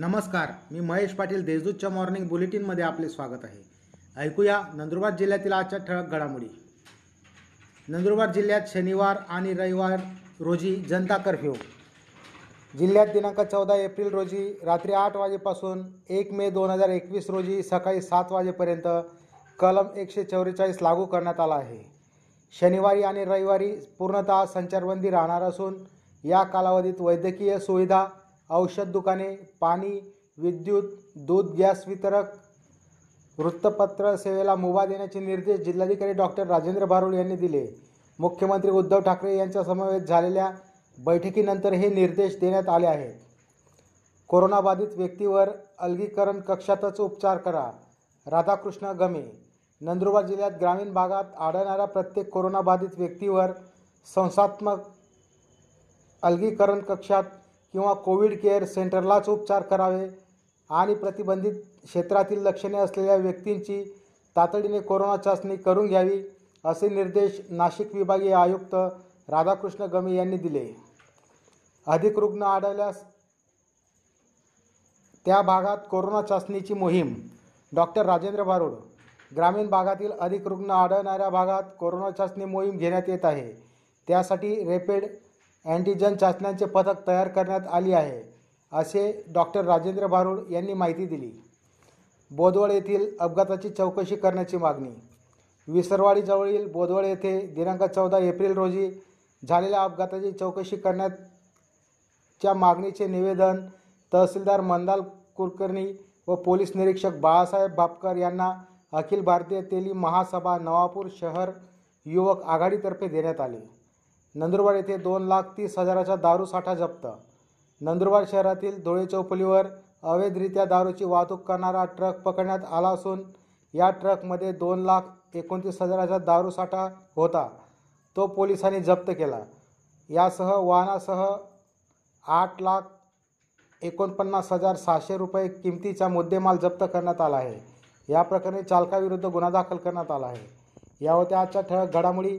नमस्कार मी महेश पाटील देशदूतच्या मॉर्निंग बुलेटिनमध्ये आपले स्वागत आहे. ऐकूया नंदुरबार जिल्ह्यातील आजच्या ठळक घडामोडी. नंदुरबार जिल्ह्यात शनिवार आणि रविवार रोजी जनता कर्फ्यू. जिल्ह्यात दिनांक चौदा एप्रिल रोजी रात्री आठ वाजेपासून एक मे दोन हजार एकवीस रोजी सकाळी सात वाजेपर्यंत कलम एकशे चौवेचाळीस लागू करण्यात आला आहे. शनिवारी आणि रविवारी पूर्णतः संचारबंदी राहणार असून या कालावधीत वैद्यकीय सुविधा औषध दुकाने पाणी विद्युत दूध गॅस वितरक वृत्तपत्र सेवेला मुभा देण्याचे निर्देश जिल्हाधिकारी डॉक्टर राजेंद्र भारुड यांनी दिले. मुख्यमंत्री उद्धव ठाकरे यांच्या समवेत झालेल्या बैठकीनंतर हे निर्देश देण्यात आले आहेत. कोरोनाबाधित व्यक्तीवर अलगीकरण कक्षातच उपचार करा. राधाकृष्ण गमे नंदुरबार जिल्ह्यात ग्रामीण भागात आढळणाऱ्या प्रत्येक कोरोनाबाधित व्यक्तीवर संस्थात्मक अलगीकरण कक्षात किंवा कोविड केअर सेंटरलाच उपचार करावे आणि प्रतिबंधित क्षेत्रातील लक्षणे असलेल्या व्यक्तींची तातडीने कोरोना चाचणी करून घ्यावी असे निर्देश नाशिक विभागीय आयुक्त राधाकृष्ण गमे यांनी दिले. अधिक रुग्ण आढळल्यास त्या भागात कोरोना चाचणीची मोहीम. डॉक्टर राजेंद्र भारुड ग्रामीण भागातील अधिक रुग्ण आढळणाऱ्या भागात कोरोना चाचणी मोहीम घेण्यात येत आहे. त्यासाठी रेपिड अँटीजन चाचण्यांचे पथक तयार करण्यात आली आहे असे डॉक्टर राजेंद्र भारुड यांनी माहिती दिली. बोदवड येथील अपघाताची चौकशी करण्याची मागणी. विसरवाडीजवळील बोदवड येथे दिनांक चौदा एप्रिल रोजी झालेल्या अपघाताची चौकशी करण्याच्या मागणीचे निवेदन तहसीलदार मंदाल कुलकर्णी व पोलीस निरीक्षक बाळासाहेब बापकर यांना अखिल भारतीय तेली महासभा नवापूर शहर युवक आघाडीतर्फे देण्यात आले. नंदुरबार येथे दोन लाख तीस हजाराचा दारू साठा जप्त. नंदुरबार शहरातील धुळे चौपलीवर अवैधरित्या दारूची वाहतूक करणारा ट्रक पकडण्यात आला असून या ट्रकमध्ये दोन लाख एकोणतीस हजाराचा दारू साठा होता. तो पोलिसांनी जप्त केला. यासह वाहनासह आठ लाख एकोणपन्नास हजार सहाशे रुपये किमतीचा मुद्देमाल जप्त करण्यात आला आहे. या प्रकरणी चालकाविरुद्ध गुन्हा दाखल करण्यात आला आहे. या होत्या आजच्या ठळक घडामोडी